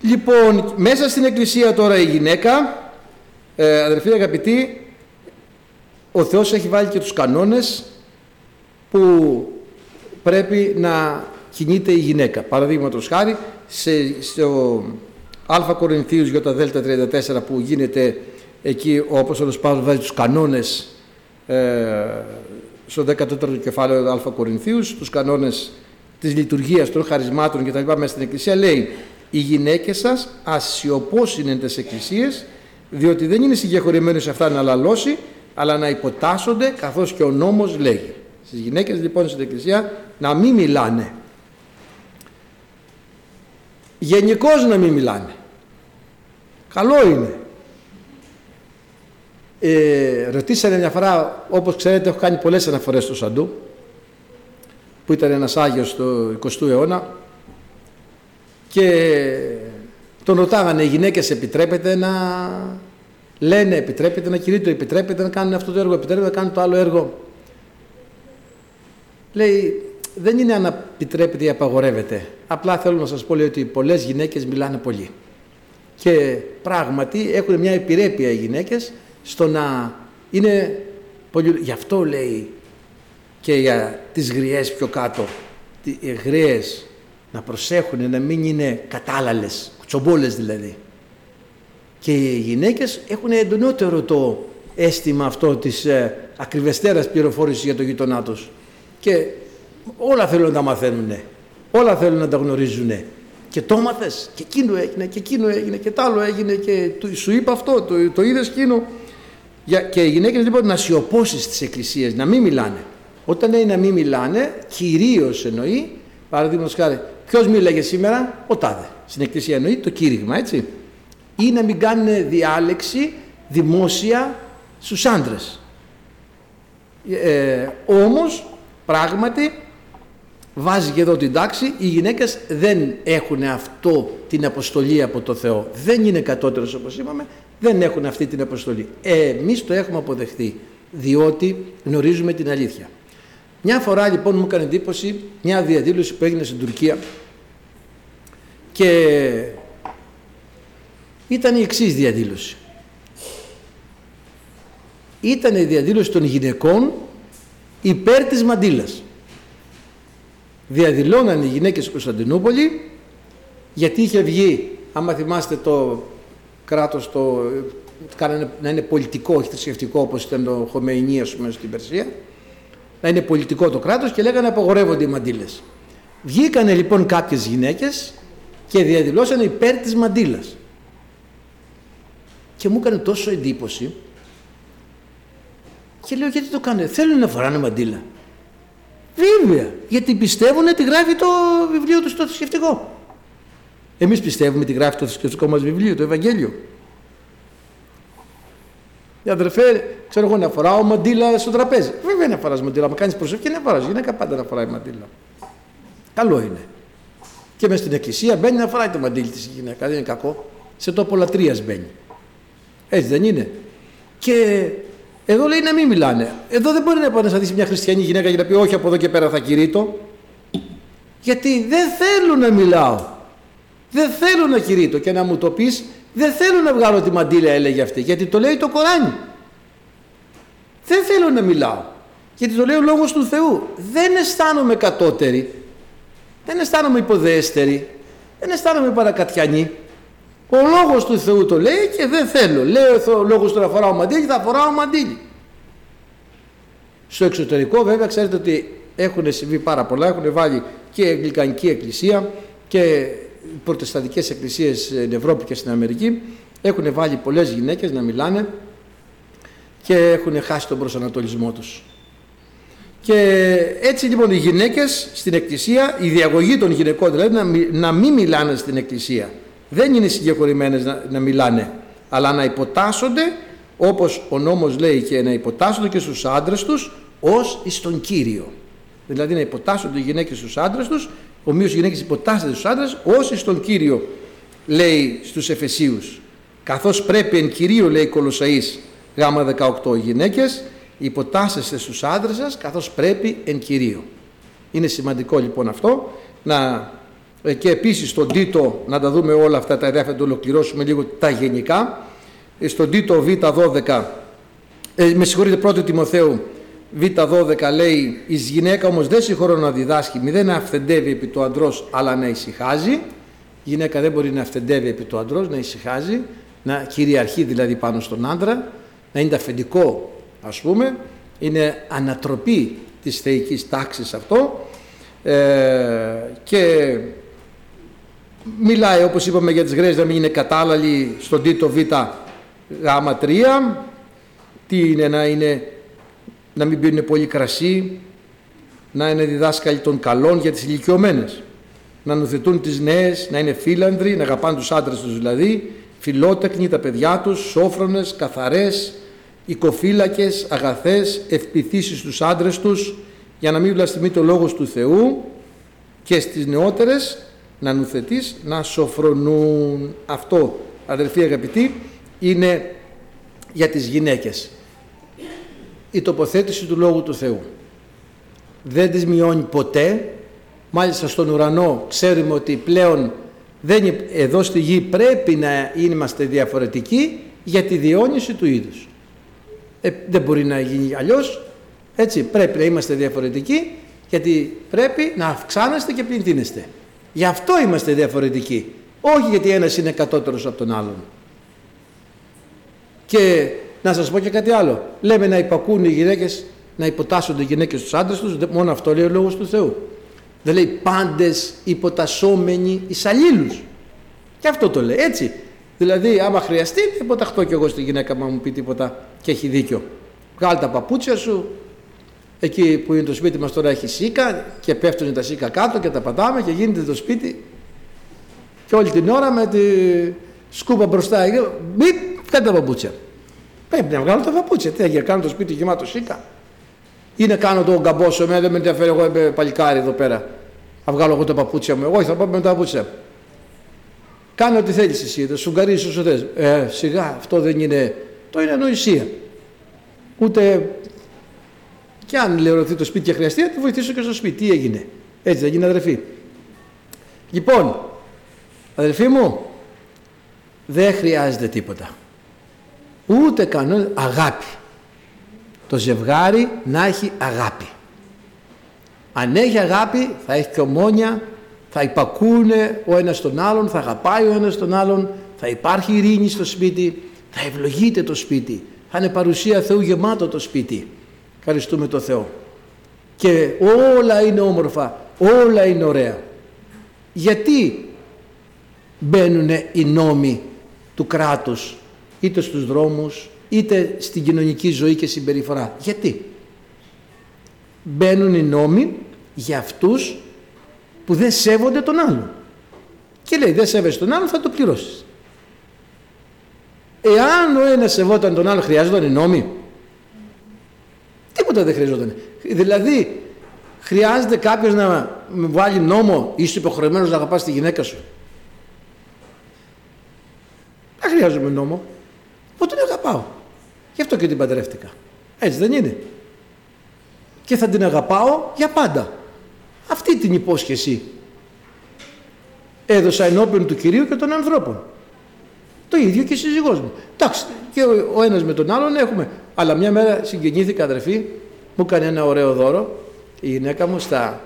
Λοιπόν, μέσα στην εκκλησία τώρα η γυναίκα, ε, αδερφοί αγαπητοί, ο Θεός έχει βάλει και τους κανόνες που πρέπει να κινείται η γυναίκα. Παραδείγματος χάρη, σε, στο Α Κορινθίους για τα Δέλτα 34 που γίνεται εκεί ο Απόστολος Παύλος βάζει τους κανόνες ε, στο 14ο κεφάλαιο Α Κορινθίους, τους κανόνες της λειτουργίας των χαρισμάτων και τα λοιπά μέσα στην Εκκλησία λέει οι γυναίκες σας ασιωπώς είναι τις εκκλησίες διότι δεν είναι συγκεχωρημένοι σε αυτά να λαλώσει αλλά να υποτάσσονται καθώς και ο νόμος λέγει. Στις γυναίκες λοιπόν στην Εκκλησία να μην μιλάνε. Γενικώς να μην μιλάνε. Καλό είναι. Ε, ρωτήσανε μια φορά, όπως ξέρετε έχω κάνει πολλές αναφορές στο Σαντού που ήταν ένας Άγιος του 20ου αιώνα και τον ρωτάγανε οι γυναίκες επιτρέπεται να λένε επιτρέπεται να κηρύττω, επιτρέπεται να κάνουν αυτό το έργο, επιτρέπεται να κάνουν το άλλο έργο; Λέει δεν είναι αν επιτρέπεται ή απαγορεύεται. Απλά θέλω να σας πω λέει, ότι πολλές γυναίκες μιλάνε πολύ. Και πράγματι έχουν μια επιρρέπεια οι γυναίκες στο να είναι πολύ... Γι' αυτό λέει και για τις γριές πιο κάτω. Οι γριές να προσέχουν να μην είναι κατάλαλες, κουτσομπόλες δηλαδή. Και οι γυναίκες έχουν εντονότερο το αίσθημα αυτό της ε, ακριβεστέρας πληροφόρησης για το γειτονά τους. Και όλα θέλουν να τα μαθαίνουν, όλα θέλουν να τα γνωρίζουν. Και το μάθες και εκείνο έγινε και εκείνο έγινε και τ' άλλο έγινε και σου είπα αυτό, το, το είδες εκείνο. Και οι γυναίκες λοιπόν να σιωπώσεις στις εκκλησίες, να μην μιλάνε. Όταν λέει να μην μιλάνε, κυρίως εννοεί, παραδείγματος χάρη, ποιος μίλαγε σήμερα, ο Τάδε. Στην εκκλησία εννοεί το κήρυγμα, έτσι. Ή να μην κάνουν διάλεξη δημόσια στους άντρες. Ε, όμως, πράγματι, βάζει και εδώ την τάξη, οι γυναίκες δεν έχουν αυτό την αποστολή από το Θεό. Δεν είναι κατώτερος όπως είπαμε, δεν έχουν αυτή την αποστολή. Ε, εμείς το έχουμε αποδεχθεί, διότι γνωρίζουμε την αλήθεια. Μια φορά λοιπόν μου έκανε εντύπωση μια διαδήλωση που έγινε στην Τουρκία και ήταν η εξής διαδήλωση. Ήταν η διαδήλωση των γυναικών υπέρ της μαντήλας διαδηλώναν οι γυναίκες στην Κωνσταντινούπολη γιατί είχε βγει, άμα θυμάστε το κράτος το, κάνανε, να είναι πολιτικό, όχι θρησκευτικό όπως ήταν το Χομεϊνί ας πούμε στην Περσία, να είναι πολιτικό το κράτος και λέγανε απαγορεύονται οι μαντήλες. Βγήκανε λοιπόν κάποιες γυναίκες και διαδηλώσανε υπέρ της μαντήλας. Και μου έκανε τόσο εντύπωση και λέω γιατί το κάνετε, θέλουν να φοράνε μαντήλα. Βέβαια, γιατί πιστεύουν ότι γράφει το βιβλίο του στο θρησκευτικό. Εμείς πιστεύουμε ότι γράφει το θρησκευτικό μας βιβλίο, το Ευαγγέλιο. Για αδερφέ, ξέρω εγώ να φοράω μαντήλα στο τραπέζι. Βέβαια να φοράς μαντήλα, μα κάνεις προσευχή να φοράς. Γυναίκα πάντα να φοράει μαντήλα. Καλό είναι. Και μες στην εκκλησία μπαίνει να φοράει το μαντήλι της γυναίκα, δεν είναι κακό. Σε τόπο λατρείας μπαίνει. Έτσι δεν είναι. Και εδώ λέει να μην μιλάνε. Εδώ δεν μπορεί να πάει να μια χριστιανή γυναίκα για να πει όχι από εδώ και πέρα θα κηρύττω. Γιατί δεν θέλω να μιλάω. Δεν θέλω να κηρύττω και να μου το πεις δεν θέλω να βγάλω τη μαντήλα έλεγε αυτή γιατί το λέει το Κοράνι. Δεν θέλω να μιλάω γιατί το λέει ο Λόγος του Θεού. Δεν αισθάνομαι κατώτερη. Δεν αισθάνομαι υποδέστερη. Δεν αισθάνομαι παρακατιανή. Ο λόγος του Θεού το λέει και δεν θέλω. Λέει ο λόγος του να φοράω μαντίλι, θα φοράω μαντίλι. Στο εξωτερικό βέβαια ξέρετε ότι έχουν συμβεί πάρα πολλά, έχουν βάλει και η Αγγλικανική Εκκλησία και οι προτεσταντικές εκκλησίες στην Ευρώπη και στην Αμερική έχουν βάλει πολλές γυναίκες να μιλάνε και έχουν χάσει τον προσανατολισμό τους. Και έτσι λοιπόν οι γυναίκες στην εκκλησία, η διαγωγή των γυναικών δηλαδή να, να μην μιλάνε στην εκκλησία δεν είναι συγκεκριμένες να, να μιλάνε αλλά να υποτάσσονται όπως ο νόμος λέει και να υποτάσσονται και στους άντρες τους ως εις τον Κύριο. Δηλαδή να υποτάσσονται οι γυναίκες στους άντρες τους, ομοίως οι γυναίκες υποτάσσονται στους άντρες ως εις τον Κύριο λέει στους Εφεσίους. Καθώς πρέπει εν Κυρίω λέει Κολοσαΐς γάμα 18 οι γυναίκες υποτάσσεστε στους άντρες σας καθώς πρέπει εν Κυρίω. Είναι σημαντικό λοιπόν αυτό να ε, και επίσης στον Τίτο να τα δούμε όλα αυτά τα εδάφια, να το ολοκληρώσουμε λίγο τα γενικά. Ε, στον Τίτο Β12, ε, με συγχωρείτε 1 Τιμοθέου Β12 λέει «Εις γυναίκα όμως δεν συγχωρώ να διδάσκει, μη δεν αυθεντεύει επί του αντρός αλλά να ησυχάζει». Η γυναίκα δεν μπορεί να αυθεντεύει επί του αντρός, να ησυχάζει, να κυριαρχεί δηλαδή πάνω στον άντρα, να είναι αφεντικό ας πούμε, είναι ανατροπή της θεϊκής τάξης αυτό ε, και μιλάει όπως είπαμε για τις γραίες να μην είναι κατάλλαλοι στον τίτο β γάμα 3 τι είναι να είναι να μην πίνουν πολύ κρασί να είναι διδάσκαλοι των καλών για τις ηλικιωμένες. να νουθετούν τις νέες, να είναι φίλανδροι, να αγαπάνε τους άντρες τους δηλαδή, φιλότεκνοι τα παιδιά τους, σόφρονες, καθαρές, οικοφύλακες, αγαθές, ευπηθήσεις στους άντρες τους, για να μην βλαστημεί το λόγος του Θεού και στις νεότερες να νουθετείς να σοφρονούν. Αυτό αδελφοί αγαπητοί είναι για τις γυναίκες. Η τοποθέτηση του Λόγου του Θεού. Δεν τις μειώνει ποτέ. Μάλιστα στον ουρανό ξέρουμε ότι πλέον δεν, εδώ στη γη πρέπει να είμαστε διαφορετικοί για τη διόνυση του είδους. Ε, δεν μπορεί να γίνει αλλιώς. Έτσι πρέπει να είμαστε διαφορετικοί γιατί πρέπει να αυξάνεστε και πληθύνεστε. Γι' αυτό είμαστε διαφορετικοί. Όχι γιατί ένας είναι κατώτερος από τον άλλον. Και να σας πω και κάτι άλλο. Λέμε να υπακούν οι γυναίκες, να υποτάσσονται οι γυναίκες στους άντρες τους, μόνο αυτό λέει ο Λόγος του Θεού. Δεν λέει πάντες υποτασσόμενοι εις αλλήλους. Και αυτό το λέει έτσι. Δηλαδή άμα χρειαστεί υποταχτώ κι εγώ στη γυναίκα μου μου πει τίποτα και έχει δίκιο. Βγάλει τα παπούτσια σου, Εκεί που είναι το σπίτι μας τώρα έχει σίκα και πέφτουν τα σίκα κάτω και τα πατάμε και γίνεται το σπίτι και όλη την ώρα με τη σκούπα μπροστά. Μην κάνει τα παπούτσια. Πρέπει να βγάλω τα παπούτσια. Τι θα κάνω το σπίτι γεμάτο σίκα. Ή να κάνω το γκαμπόσο, εμένα δεν με ενδιαφέρει, εγώ είμαι παλικάρι εδώ πέρα. Θα βγάλω εγώ τα παπούτσια μου. Εγώ θα πάω με τα παπούτσια μου. Κάνε ό,τι θέλεις εσύ. Θα σου γκαρίσει όσο θες. Ε, σιγά, αυτό δεν είναι. Το είναι ανοησία. Ούτε και αν λεωρωθεί το σπίτι και χρειαστεί, θα τη βοηθήσω και στο σπίτι. Τι έγινε; Έτσι δεν γίνει αδερφή. Λοιπόν, αδερφοί μου, δεν χρειάζεται τίποτα. Ούτε κανόνα αγάπη. Το ζευγάρι να έχει αγάπη. Αν έχει αγάπη θα έχει και ομόνια, θα υπακούνε ο ένας τον άλλον, θα αγαπάει ο ένας τον άλλον, θα υπάρχει ειρήνη στο σπίτι, θα ευλογείται το σπίτι, θα είναι παρουσία Θεού γεμάτο το σπίτι. Ευχαριστούμε το Θεό. Και όλα είναι όμορφα, όλα είναι ωραία. Γιατί μπαίνουν οι νόμοι του κράτους είτε στους δρόμους είτε στην κοινωνική ζωή και συμπεριφορά. Γιατί; Μπαίνουν οι νόμοι για αυτούς που δεν σέβονται τον άλλον. Και λέει δεν σέβεσαι τον άλλον θα το πληρώσεις. Εάν ο ένας σεβόταν τον άλλο χρειάζονταν οι νόμοι; Τίποτα δεν χρειαζόταν. Δηλαδή χρειάζεται κάποιος να βάλει νόμο είσαι υποχρεωμένος να αγαπάς τη γυναίκα σου. Δεν χρειάζομαι νόμο. Εγώ την αγαπάω. Γι' αυτό και την παντρεύτηκα. Έτσι δεν είναι. Και θα την αγαπάω για πάντα. Αυτή την υπόσχεση έδωσα ενώπιον του Κυρίου και των ανθρώπων. Το ίδιο και η σύζυγός μου. Εντάξει, και ο, ένας με τον άλλον έχουμε. Αλλά μια μέρα συγκινήθηκα αδερφή, μου έκανε ένα ωραίο δώρο η γυναίκα μου στα,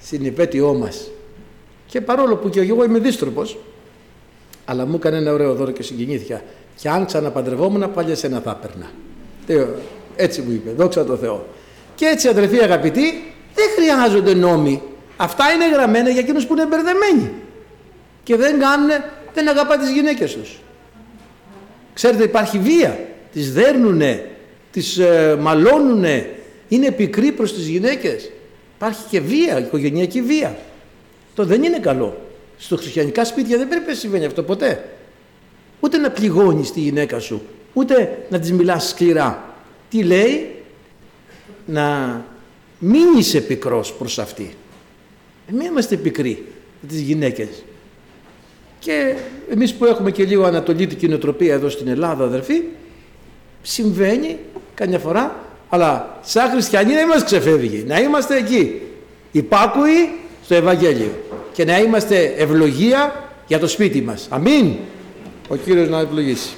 στην υπέτειό μας. Και παρόλο που και εγώ είμαι δίστροπος, αλλά μου έκανε ένα ωραίο δώρο και συγκινήθηκα. Και αν ξαναπαντρευόμουν, πάλι εσένα θα έπαιρνα. Έτσι μου είπε, δόξα τω Θεώ. Και έτσι αδερφοί αγαπητοί, δεν χρειάζονται νόμοι. Αυτά είναι γραμμένα για εκείνους που είναι μπερδεμένοι. Και δεν κάνουν, δεν αγαπά τις γυναίκες τους. Ξέρετε υπάρχει βία. Τις δέρνουνε, τις ε, μαλώνουνε. Είναι πικροί προς τις γυναίκες. Υπάρχει και βία, οικογενειακή βία. Το δεν είναι καλό. Στο χριστιανικά σπίτια δεν πρέπει να συμβαίνει αυτό ποτέ. Ούτε να πληγώνεις τη γυναίκα σου, ούτε να της μιλάς σκληρά. Τι λέει, να μην είσαι πικρός προς αυτή. Μην είμαστε πικροί με τις γυναίκες. Και εμείς που έχουμε και λίγο ανατολίτικη νοοτροπία εδώ στην Ελλάδα αδερφοί, συμβαίνει καμιά φορά, αλλά σαν χριστιανοί να είμαστε ξεφεύγει, να είμαστε εκεί, υπάκουοι στο Ευαγγέλιο και να είμαστε ευλογία για το σπίτι μας. Αμήν. Ο Κύριος να ευλογήσει.